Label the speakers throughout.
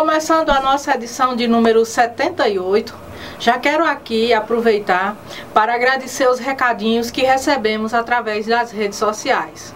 Speaker 1: começando a nossa edição de número 78, já quero aqui aproveitar para agradecer os recadinhos que recebemos através das redes sociais.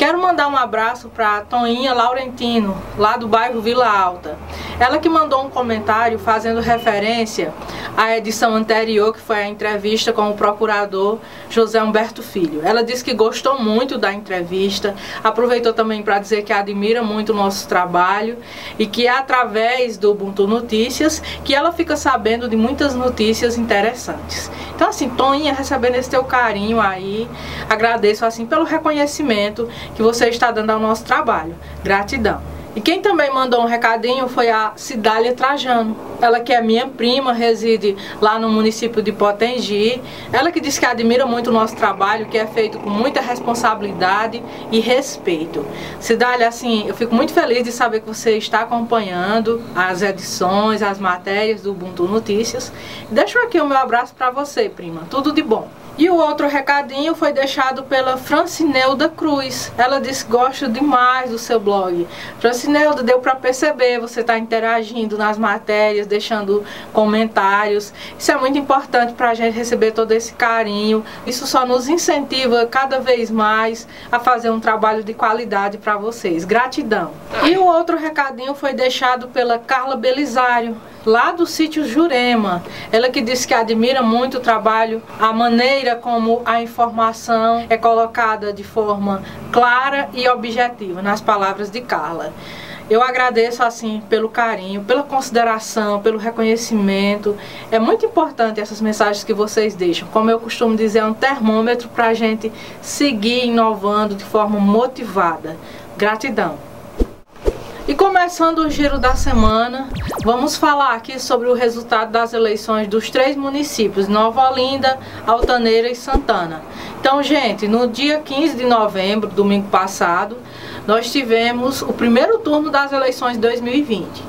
Speaker 1: Quero mandar um abraço para Toninha Laurentino, lá do bairro Vila Alta. Ela que mandou um comentário fazendo referência à edição anterior, que foi a entrevista com o procurador José Humberto Filho. Ela disse que gostou muito da entrevista, aproveitou também para dizer que admira muito o nosso trabalho e que é através do Ubuntu Notícias que ela fica sabendo de muitas notícias interessantes. Então assim, Toninha, recebendo esse teu carinho aí, agradeço assim pelo reconhecimento que você está dando ao nosso trabalho. Gratidão. E quem também mandou um recadinho foi a Cidália Trajano. Ela que é minha prima, reside lá no município de Potengi. Ela que diz que admira muito o nosso trabalho, que é feito com muita responsabilidade e respeito. Cidália, assim, eu fico muito feliz de saber que você está acompanhando as edições, as matérias do Ubuntu Notícias. Deixo aqui o meu abraço para você, prima. Tudo de bom. E o outro recadinho foi deixado pela Francineuda Cruz. Ela disse que gosta demais do seu blog. Francineuda, deu para perceber, você está interagindo nas matérias, deixando comentários. Isso é muito importante para a gente receber todo esse carinho. Isso só nos incentiva cada vez mais a fazer um trabalho de qualidade para vocês. Gratidão. E o outro recadinho foi deixado pela Carla Belisário lá do sítio Jurema. Ela que disse que admira muito o trabalho, a maneira como a informação é colocada de forma clara e objetiva, nas palavras de Carla. Eu agradeço assim pelo carinho, pela consideração, pelo reconhecimento. É muito importante essas mensagens que vocês deixam. Como eu costumo dizer, é um termômetro para a gente seguir inovando de forma motivada. Gratidão. E começando o giro da semana, vamos falar aqui sobre o resultado das eleições dos três municípios, Nova Olinda, Altaneira e Santana. Então, gente, no dia 15 de novembro, domingo passado, nós tivemos o primeiro turno das eleições de 2020.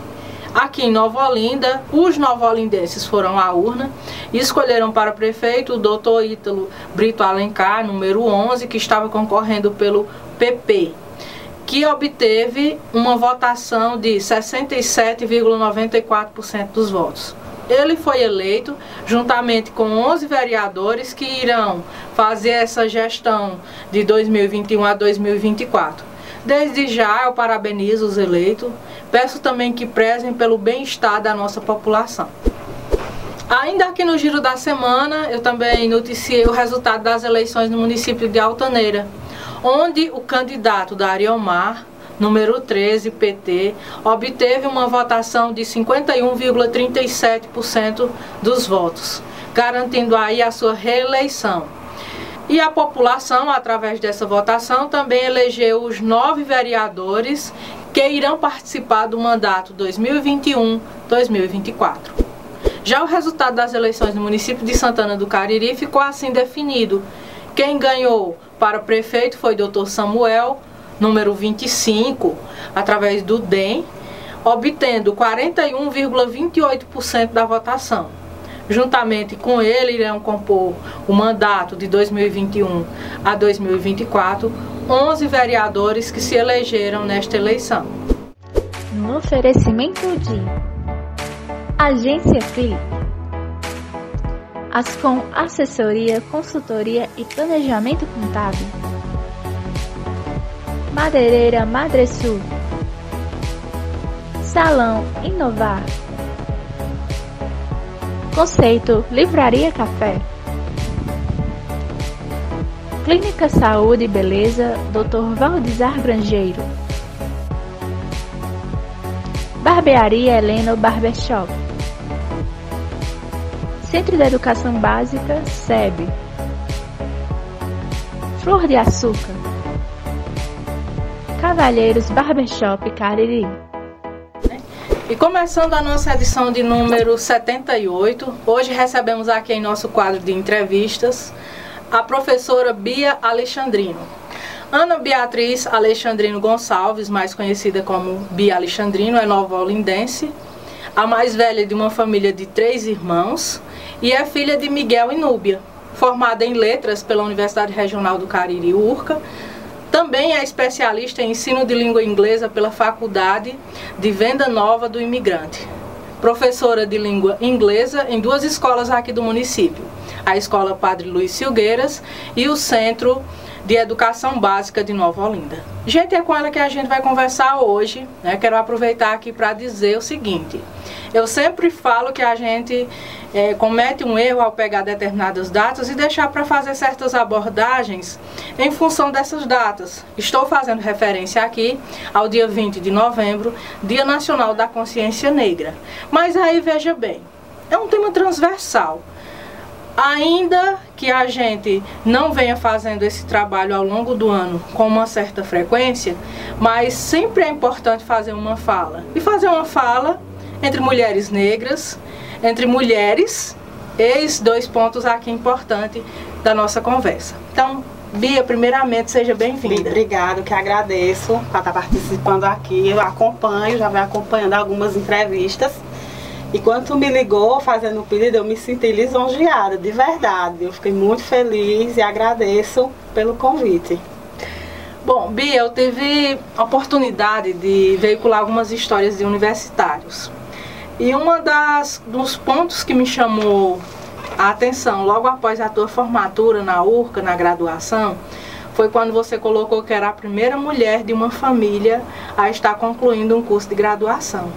Speaker 1: Aqui em Nova Olinda, os novolindenses foram à urna e escolheram para prefeito o doutor Ítalo Brito Alencar, número 11, que estava concorrendo pelo PP que obteve uma votação de 67,94% dos votos. Ele foi eleito juntamente com 11 vereadores que irão fazer essa gestão de 2021 a 2024. Desde já eu parabenizo os eleitos, peço também que prezem pelo bem-estar da nossa população. Ainda aqui no giro da semana, eu também noticiei o resultado das eleições no município de Altaneira onde o candidato da Ariomar, número 13, PT, obteve uma votação de 51,37% dos votos, garantindo aí a sua reeleição. E a população, através dessa votação, também elegeu os nove vereadores que irão participar do mandato 2021-2024. Já o resultado das eleições no município de Santana do Cariri ficou assim definido. Quem ganhou para prefeito foi Dr. Samuel, número 25, através do DEM, obtendo 41,28% da votação. Juntamente com ele irão compor o mandato de 2021 a 2024 11 vereadores que se elegeram nesta eleição.
Speaker 2: No oferecimento de Agência Ascom Assessoria, Consultoria e Planejamento Contábil. Madeireira Madresul. Salão Inovar. Conceito Livraria Café. Clínica Saúde e Beleza Dr. Valdizar Grangeiro. Barbearia Helena Barbershop. Centro de Educação Básica, SEB. Flor de Açúcar. Cavalheiros Barbershop Cariri.
Speaker 1: E começando a nossa edição de número 78, hoje recebemos aqui em nosso quadro de entrevistas a professora Bia Alexandrino. Ana Beatriz Alexandrino Gonçalves, mais conhecida como Bia Alexandrino, é nova-olindense, a mais velha de uma família de três irmãos e é filha de Miguel e Núbia, formada em letras pela Universidade Regional do Cariri, URCA, Também é especialista em ensino de língua inglesa pela Faculdade de Venda Nova do Imigrante. Professora de língua inglesa em duas escolas aqui do município, a Escola Padre Luiz Silgueiras e o Centro de Educação Básica de Nova Olinda. Gente, é com ela que a gente vai conversar hoje. Né? Quero aproveitar aqui para dizer o seguinte: eu sempre falo que a gente é, comete um erro ao pegar determinadas datas e deixar para fazer certas abordagens em função dessas datas. Estou fazendo referência aqui ao dia 20 de novembro, Dia Nacional da Consciência Negra. Mas aí veja bem, é um tema transversal ainda que a gente não venha fazendo esse trabalho ao longo do ano com uma certa frequência, mas sempre é importante fazer uma fala. E fazer uma fala entre mulheres negras, entre mulheres, eis dois pontos aqui importantes da nossa conversa. Então, Bia, primeiramente, seja bem-vinda.
Speaker 3: Obrigada, que agradeço por estar participando aqui. Eu acompanho, já venho acompanhando algumas entrevistas e quando tu me ligou fazendo o pedido, eu me senti lisonjeada, de verdade. Eu fiquei muito feliz e agradeço pelo convite.
Speaker 1: Bom, Bia, eu tive a oportunidade de veicular algumas histórias de universitários. E uma das dos pontos que me chamou a atenção logo após a tua formatura na URCA, na graduação, foi quando você colocou que era a primeira mulher de uma família a estar concluindo um curso de graduação.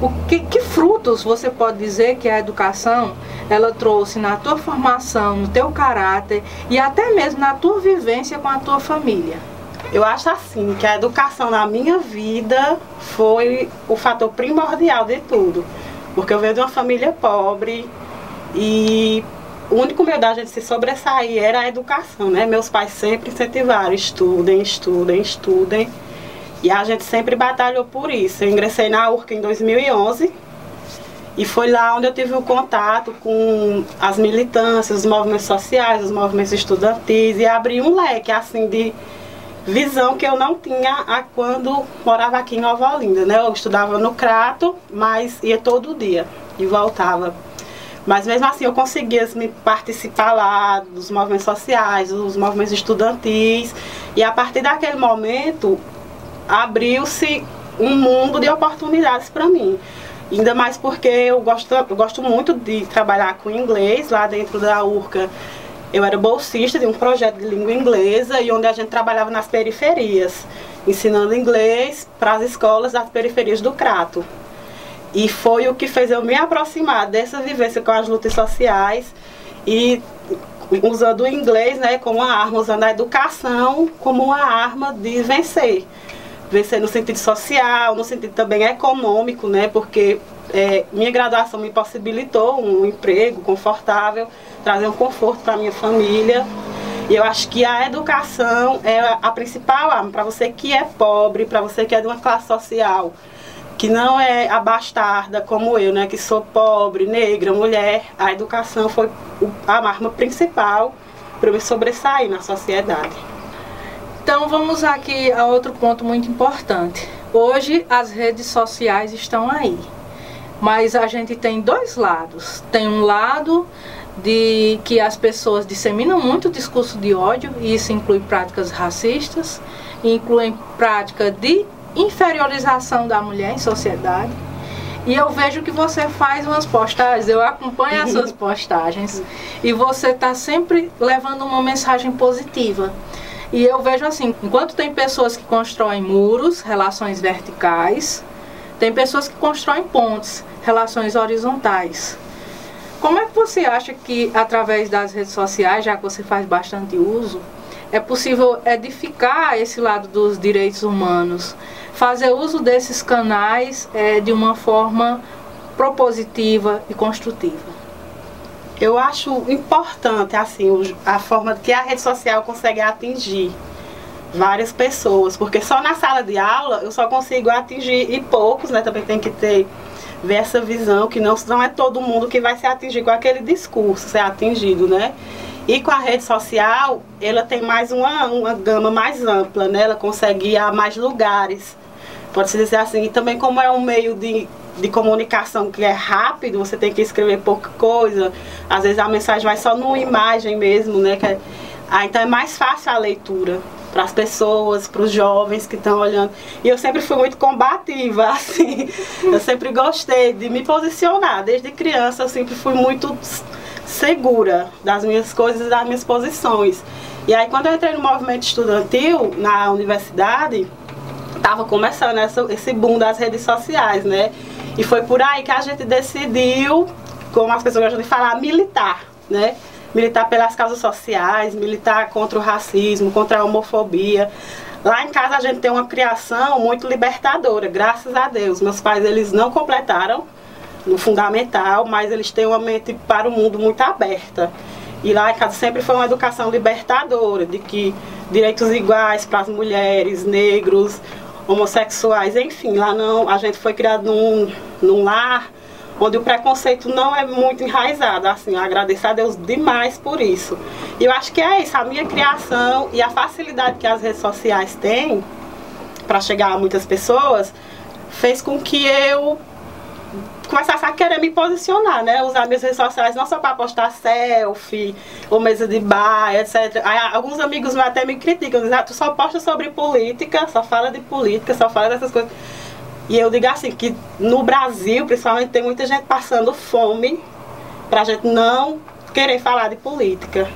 Speaker 1: O que, que, frutos você pode dizer que a educação ela trouxe na tua formação, no teu caráter e até mesmo na tua vivência com a tua família?
Speaker 3: Eu acho assim que a educação na minha vida foi o fator primordial de tudo, porque eu venho de uma família pobre e o único meio da gente se sobressair era a educação, né? Meus pais sempre incentivaram, estudem, estudem, estudem. E a gente sempre batalhou por isso. Eu ingressei na URCA em 2011 e foi lá onde eu tive o um contato com as militâncias, os movimentos sociais, os movimentos estudantis e abri um leque assim de visão que eu não tinha a quando morava aqui em Nova Olinda, né? Eu estudava no Crato, mas ia todo dia e voltava. Mas mesmo assim eu conseguia me participar lá dos movimentos sociais, dos movimentos estudantis. E a partir daquele momento abriu-se um mundo de oportunidades para mim. Ainda mais porque eu gosto, eu gosto muito de trabalhar com inglês lá dentro da URCA. Eu era bolsista de um projeto de língua inglesa e onde a gente trabalhava nas periferias, ensinando inglês para as escolas das periferias do Crato. E foi o que fez eu me aproximar dessa vivência com as lutas sociais e usando o inglês né, como uma arma, usando a educação como uma arma de vencer vencer no sentido social, no sentido também econômico, né? Porque é, minha graduação me possibilitou um emprego confortável, trazer um conforto para minha família. E eu acho que a educação é a principal arma para você que é pobre, para você que é de uma classe social que não é abastarda como eu, né, que sou pobre, negra, mulher. A educação foi a arma principal para eu me sobressair na sociedade.
Speaker 1: Então vamos aqui a outro ponto muito importante. Hoje as redes sociais estão aí, mas a gente tem dois lados. Tem um lado de que as pessoas disseminam muito discurso de ódio e isso inclui práticas racistas, inclui prática de inferiorização da mulher em sociedade. E eu vejo que você faz umas postagens, eu acompanho as suas postagens e você está sempre levando uma mensagem positiva. E eu vejo assim, enquanto tem pessoas que constroem muros, relações verticais, tem pessoas que constroem pontes, relações horizontais. Como é que você acha que através das redes sociais, já que você faz bastante uso, é possível edificar esse lado dos direitos humanos, fazer uso desses canais é, de uma forma propositiva e construtiva?
Speaker 3: Eu acho importante assim a forma que a rede social consegue atingir várias pessoas, porque só na sala de aula eu só consigo atingir e poucos, né? Também tem que ter ver essa visão que não, não é todo mundo que vai se atingir com aquele discurso, ser atingido, né? E com a rede social, ela tem mais uma, uma gama mais ampla, né? Ela consegue ir a mais lugares, pode-se dizer assim. E também como é um meio de de comunicação que é rápido, você tem que escrever pouca coisa, às vezes a mensagem vai só numa imagem mesmo, né? É, ah, então é mais fácil a leitura. para as pessoas, para os jovens que estão olhando. E eu sempre fui muito combativa, assim. Eu sempre gostei de me posicionar. Desde criança eu sempre fui muito segura das minhas coisas e das minhas posições. E aí quando eu entrei no movimento estudantil na universidade, estava começando essa, esse boom das redes sociais, né? E foi por aí que a gente decidiu, como as pessoas gostam de falar, militar, né? Militar pelas causas sociais, militar contra o racismo, contra a homofobia. Lá em casa a gente tem uma criação muito libertadora, graças a Deus. Meus pais, eles não completaram no fundamental, mas eles têm uma mente para o mundo muito aberta. E lá em casa sempre foi uma educação libertadora, de que direitos iguais para as mulheres, negros, homossexuais, enfim, lá não, a gente foi criado num, num lar onde o preconceito não é muito enraizado, assim, eu agradeço a Deus demais por isso. E eu acho que é isso, a minha criação e a facilidade que as redes sociais têm para chegar a muitas pessoas fez com que eu começasse a querer me posicionar, né? Usar minhas redes sociais não só para postar selfie ou mesa de bar, etc. Aí, alguns amigos até me criticam, dizem, ah, tu só posta sobre política, só fala de política, só fala dessas coisas. E eu digo assim, que no Brasil, principalmente, tem muita gente passando fome pra gente não querer falar de política.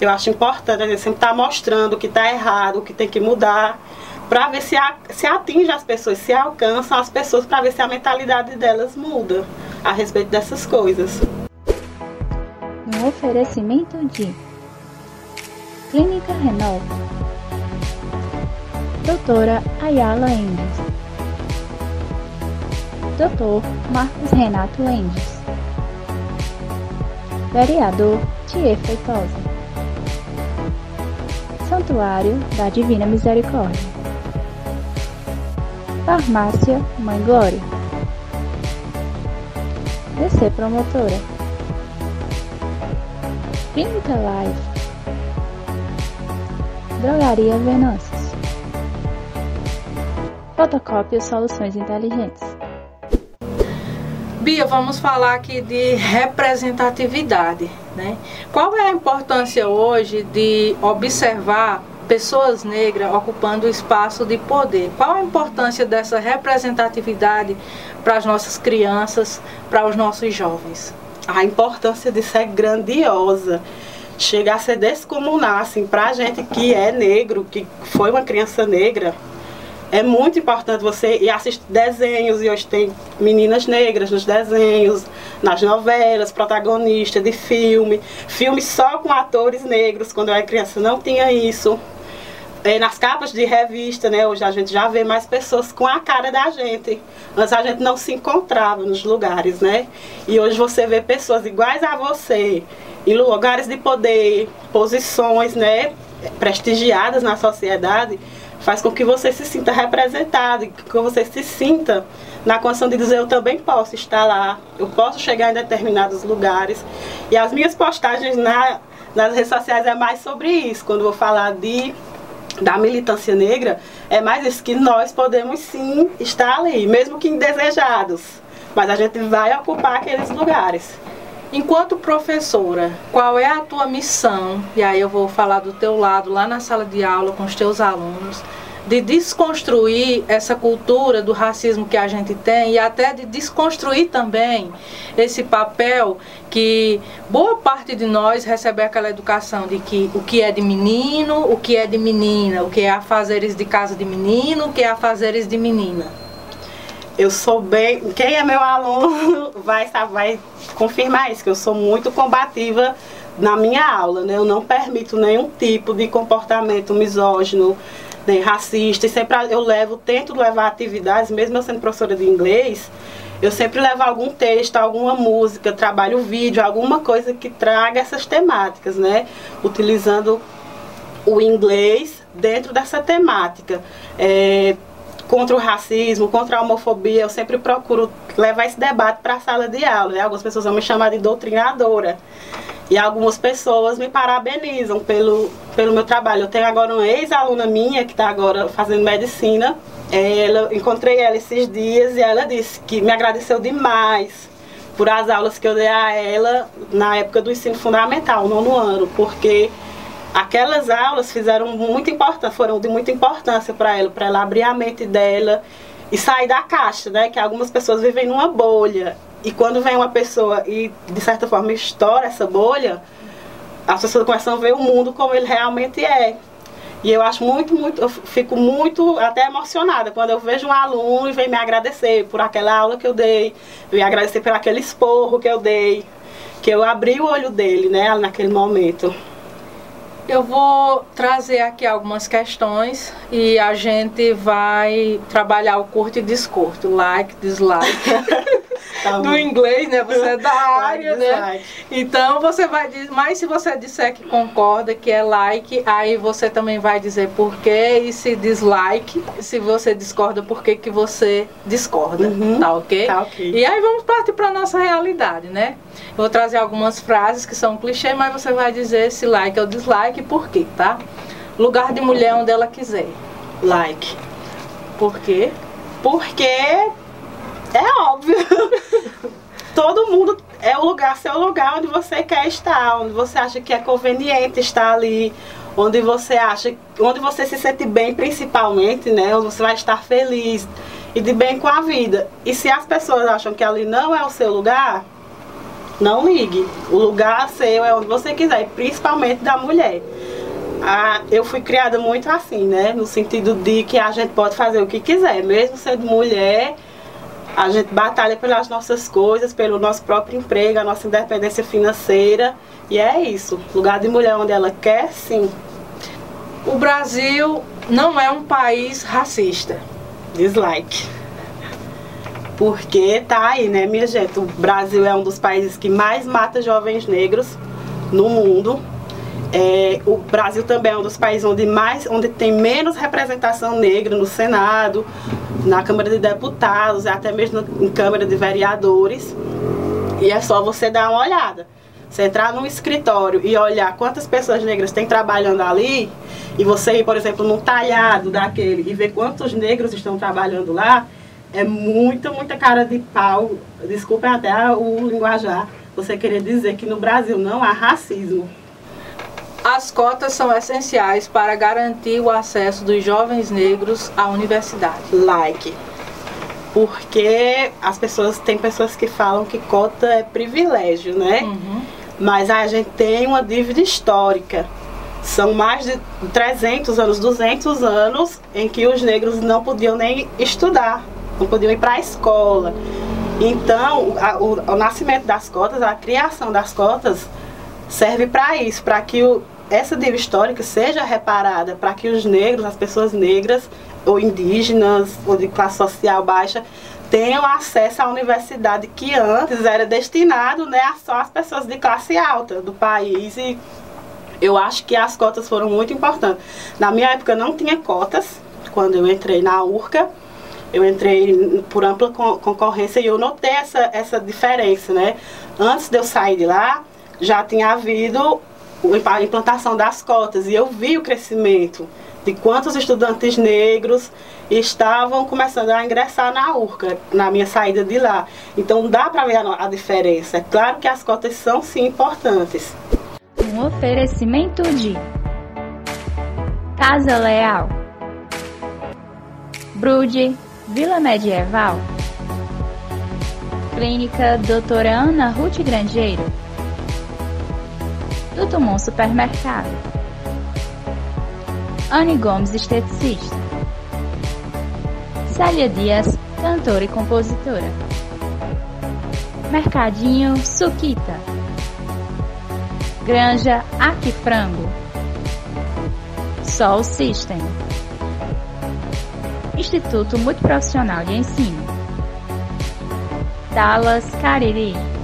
Speaker 3: Eu acho importante a gente sempre estar tá mostrando o que está errado, o que tem que mudar para ver se, a, se atinge as pessoas, se alcançam as pessoas, para ver se a mentalidade delas muda a respeito dessas coisas.
Speaker 2: Um oferecimento de Clínica Renova, Doutora Ayala Endes, Doutor Marcos Renato Endes, Vereador Thier Feitosa, Santuário da Divina Misericórdia. Farmácia Mãe Glória. DC Promotora. Clínica Live. Drogaria Venâncios. Fotocópia Soluções Inteligentes.
Speaker 1: Bia, vamos falar aqui de representatividade. Né? Qual é a importância hoje de observar pessoas negras ocupando o espaço de poder. Qual a importância dessa representatividade para as nossas crianças, para os nossos jovens?
Speaker 3: A importância disso é grandiosa. Chega a ser descomunal, assim, para a gente que é negro, que foi uma criança negra, é muito importante você ir assistir desenhos, e hoje tem meninas negras nos desenhos, nas novelas, protagonistas de filme, filme só com atores negros, quando eu era criança não tinha isso é, nas capas de revista, né? Hoje a gente já vê mais pessoas com a cara da gente. Antes a gente não se encontrava nos lugares, né? E hoje você vê pessoas iguais a você, em lugares de poder, posições, né? Prestigiadas na sociedade, faz com que você se sinta representado, que você se sinta na condição de dizer eu também posso estar lá, eu posso chegar em determinados lugares. E as minhas postagens na, nas redes sociais é mais sobre isso, quando vou falar de da militância negra é mais isso, que nós podemos sim estar ali, mesmo que indesejados, mas a gente vai ocupar aqueles lugares.
Speaker 1: Enquanto professora, qual é a tua missão? E aí eu vou falar do teu lado, lá na sala de aula com os teus alunos de desconstruir essa cultura do racismo que a gente tem e até de desconstruir também esse papel que boa parte de nós recebe aquela educação de que o que é de menino, o que é de menina, o que é afazeres de casa de menino, o que é afazeres de menina.
Speaker 3: Eu sou bem. Quem é meu aluno vai, vai confirmar isso, que eu sou muito combativa na minha aula, né? Eu não permito nenhum tipo de comportamento misógino, racista. E sempre eu levo, tento levar atividades, mesmo eu sendo professora de inglês, eu sempre levo algum texto, alguma música, trabalho vídeo, alguma coisa que traga essas temáticas, né? Utilizando o inglês dentro dessa temática. É, contra o racismo, contra a homofobia, eu sempre procuro levar esse debate para a sala de aula. Né? Algumas pessoas vão me chamar de doutrinadora. E algumas pessoas me parabenizam pelo, pelo meu trabalho. Eu tenho agora uma ex-aluna minha que está agora fazendo medicina. Ela, encontrei ela esses dias e ela disse que me agradeceu demais por as aulas que eu dei a ela na época do ensino fundamental, nono ano, porque aquelas aulas fizeram muito importância, foram de muita importância para ela, para ela abrir a mente dela e sair da caixa, né? Que algumas pessoas vivem numa bolha. E quando vem uma pessoa e, de certa forma, estoura essa bolha, as pessoas começam a ver o mundo como ele realmente é. E eu acho muito, muito, eu fico muito até emocionada quando eu vejo um aluno e vem me agradecer por aquela aula que eu dei, me agradecer por aquele esporro que eu dei, que eu abri o olho dele, né, naquele momento.
Speaker 1: Eu vou trazer aqui algumas questões e a gente vai trabalhar o curto e descurto, like, dislike. Tá do inglês, né? Você é da área, né? Então você vai dizer, mas se você disser que concorda, que é like, aí você também vai dizer por quê e se dislike, se você discorda, por que que você discorda, uhum. tá ok? Tá ok. E aí vamos partir para nossa realidade, né? vou trazer algumas frases que são clichê, mas você vai dizer se like ou dislike por quê, tá? Lugar de mulher onde ela quiser.
Speaker 3: Like.
Speaker 1: Por quê?
Speaker 3: Porque é óbvio. Todo mundo é o lugar, seu lugar onde você quer estar, onde você acha que é conveniente estar ali, onde você acha, onde você se sente bem principalmente, né? Onde você vai estar feliz e de bem com a vida. E se as pessoas acham que ali não é o seu lugar, não ligue. O lugar seu é onde você quiser, principalmente da mulher. Ah, eu fui criada muito assim, né? No sentido de que a gente pode fazer o que quiser, mesmo sendo mulher, a gente batalha pelas nossas coisas, pelo nosso próprio emprego, a nossa independência financeira. E é isso. Lugar de mulher onde ela quer, sim.
Speaker 1: O Brasil não é um país racista.
Speaker 3: Dislike. Porque tá aí, né, minha gente? O Brasil é um dos países que mais mata jovens negros no mundo. É, o Brasil também é um dos países onde, mais, onde tem menos representação negra no Senado, na Câmara de Deputados, até mesmo em Câmara de Vereadores. E é só você dar uma olhada. Você entrar num escritório e olhar quantas pessoas negras tem trabalhando ali, e você ir, por exemplo, num talhado daquele e ver quantos negros estão trabalhando lá, é muita, muita cara de pau. Desculpem até o linguajar. Você querer dizer que no Brasil não há racismo.
Speaker 1: As cotas são essenciais para garantir o acesso dos jovens negros à universidade.
Speaker 3: Like. Porque as pessoas, tem pessoas que falam que cota é privilégio, né? Uhum. Mas a gente tem uma dívida histórica. São mais de 300 anos, 200 anos em que os negros não podiam nem estudar não podiam ir para a escola. Então, a, o, o, nascimento das cotas, a criação das cotas, serve para isso, para que o, essa dívida histórica seja reparada, para que os negros, as pessoas negras, ou indígenas, ou de classe social baixa, tenham acesso à universidade que antes era destinado né, só as pessoas de classe alta do país. E eu acho que as cotas foram muito importantes. Na minha época não tinha cotas, quando eu entrei na URCA eu entrei por ampla concorrência e eu notei essa, essa diferença, né? Antes de eu sair de lá, já tinha havido a implantação das cotas e eu vi o crescimento de quantos estudantes negros estavam começando a ingressar na URCA, na minha saída de lá. Então dá para ver a, diferença. É claro que as cotas são sim importantes.
Speaker 2: Um oferecimento de Casa Leal, Brude Vila Medieval, Clínica Doutora Ana Ruth Grangeiro, Tutumon Supermercado, Anne Gomes Esteticista, Célia Dias, cantora e compositora, Mercadinho Suquita, Granja Aquifrango, Sol System. Instituto Multiprofissional de Ensino. Dallas Cariri.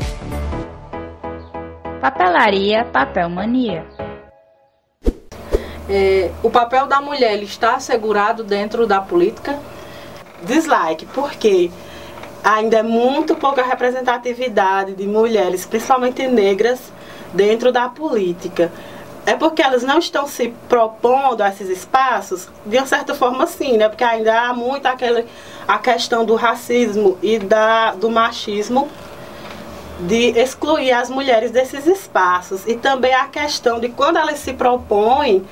Speaker 2: Papelaria Papel Mania.
Speaker 1: É, o papel da mulher está assegurado dentro da política?
Speaker 3: Dislike, porque ainda é muito pouca representatividade de mulheres, principalmente negras, dentro da política. É porque elas não estão se propondo a esses espaços, de uma certa forma sim, né? Porque ainda há muito aquele, a questão do racismo e da, do machismo de excluir as mulheres desses espaços e também a questão de quando elas se propõem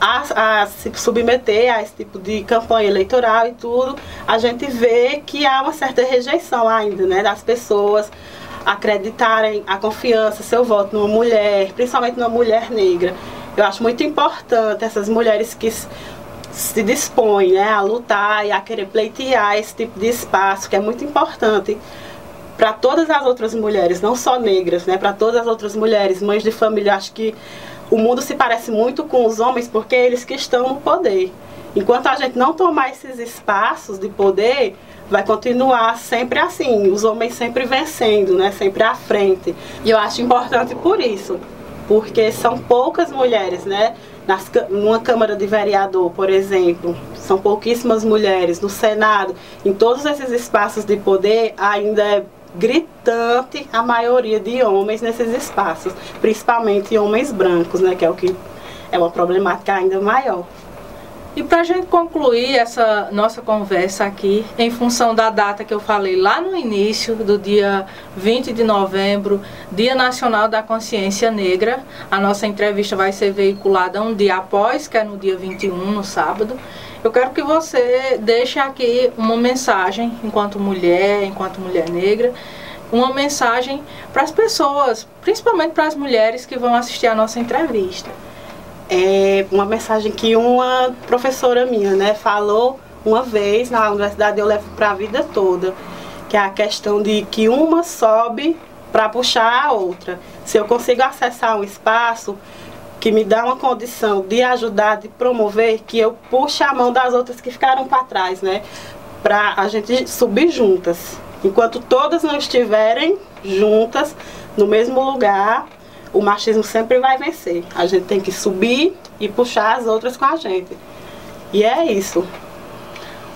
Speaker 3: a, a, se submeter a esse tipo de campanha eleitoral e tudo, a gente vê que há uma certa rejeição ainda, né, das pessoas acreditarem a confiança, seu voto numa mulher, principalmente numa mulher negra. Eu acho muito importante essas mulheres que se dispõem né, a lutar e a querer pleitear esse tipo de espaço, que é muito importante para todas as outras mulheres, não só negras, né, para todas as outras mulheres, mães de família. Acho que o mundo se parece muito com os homens porque é eles que estão no poder. Enquanto a gente não tomar esses espaços de poder, vai continuar sempre assim, os homens sempre vencendo, né, sempre à frente. E eu acho importante por isso, porque são poucas mulheres, né, nas, numa Câmara de Vereador, por exemplo, são pouquíssimas mulheres, no Senado, em todos esses espaços de poder ainda é gritante a maioria de homens nesses espaços, principalmente homens brancos, né, que é o que é uma problemática ainda maior.
Speaker 1: E para a gente concluir essa nossa conversa aqui, em função da data que eu falei lá no início, do dia 20 de novembro, Dia Nacional da Consciência Negra, a nossa entrevista vai ser veiculada um dia após, que é no dia 21, no sábado. Eu quero que você deixe aqui uma mensagem, enquanto mulher, enquanto mulher negra, uma mensagem para as pessoas, principalmente para as mulheres que vão assistir a nossa entrevista.
Speaker 3: É uma mensagem que uma professora minha, né, falou uma vez na universidade, eu levo para a vida toda, que é a questão de que uma sobe para puxar a outra. Se eu consigo acessar um espaço, que me dá uma condição de ajudar, de promover, que eu puxe a mão das outras que ficaram para trás, né? Para a gente subir juntas. Enquanto todas não estiverem juntas, no mesmo lugar, o machismo sempre vai vencer. A gente tem que subir e puxar as outras com a gente. E é isso.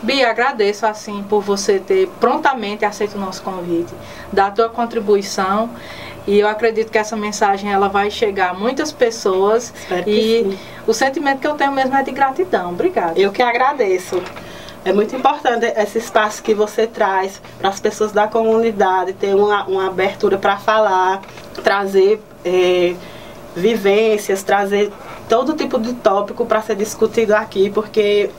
Speaker 1: Bia, agradeço assim por você ter prontamente aceito o nosso convite, da tua contribuição e eu acredito que essa mensagem ela vai chegar a muitas pessoas
Speaker 3: Espero
Speaker 1: e
Speaker 3: sim.
Speaker 1: o sentimento que eu tenho mesmo é de gratidão. Obrigada.
Speaker 3: Eu que agradeço. É muito importante esse espaço que você traz para as pessoas da comunidade, ter uma, uma abertura para falar, trazer é, vivências, trazer todo tipo de tópico para ser discutido aqui, porque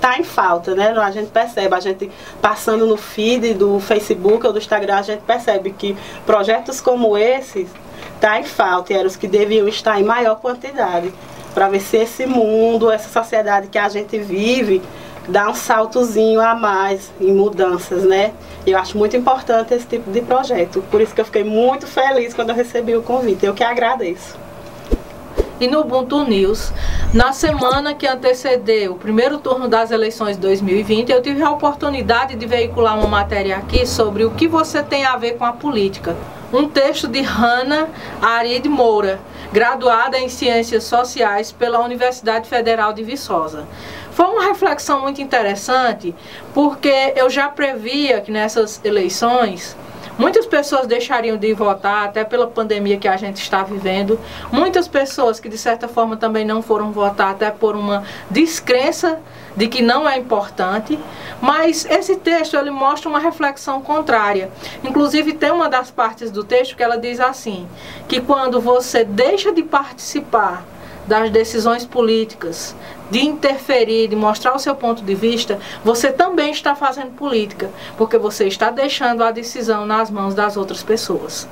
Speaker 3: tá em falta, né? A gente percebe, a gente passando no feed do Facebook ou do Instagram, a gente percebe que projetos como esses tá em falta e eram os que deviam estar em maior quantidade para ver se esse mundo, essa sociedade que a gente vive, dá um saltozinho a mais em mudanças, né? Eu acho muito importante esse tipo de projeto. Por isso que eu fiquei muito feliz quando eu recebi o convite. Eu que agradeço
Speaker 1: e no Ubuntu News. Na semana que antecedeu o primeiro turno das eleições de 2020, eu tive a oportunidade de veicular uma matéria aqui sobre o que você tem a ver com a política. Um texto de Hanna Arid Moura, graduada em Ciências Sociais pela Universidade Federal de Viçosa. Foi uma reflexão muito interessante, porque eu já previa que nessas eleições Muitas pessoas deixariam de votar, até pela pandemia que a gente está vivendo. Muitas pessoas que, de certa forma, também não foram votar, até por uma descrença de que não é importante. Mas esse texto ele mostra uma reflexão contrária. Inclusive, tem uma das partes do texto que ela diz assim: que quando você deixa de participar das decisões políticas, de interferir, de mostrar o seu ponto de vista, você também está fazendo política, porque você está deixando a decisão nas mãos das outras pessoas.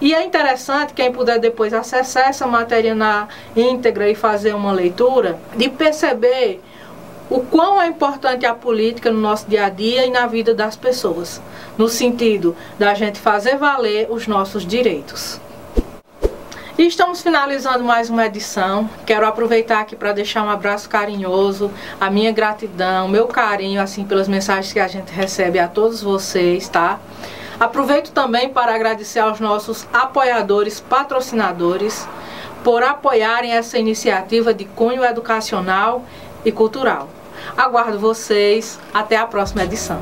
Speaker 1: E é interessante, quem puder depois acessar essa matéria na íntegra e fazer uma leitura, de perceber o quão é importante a política no nosso dia a dia e na vida das pessoas, no sentido da gente fazer valer os nossos direitos. E estamos finalizando mais uma edição. Quero aproveitar aqui para deixar um abraço carinhoso, a minha gratidão, meu carinho assim pelas mensagens que a gente recebe a todos vocês, tá? Aproveito também para agradecer aos nossos apoiadores, patrocinadores, por apoiarem essa iniciativa de cunho educacional e cultural. Aguardo vocês. Até a próxima edição.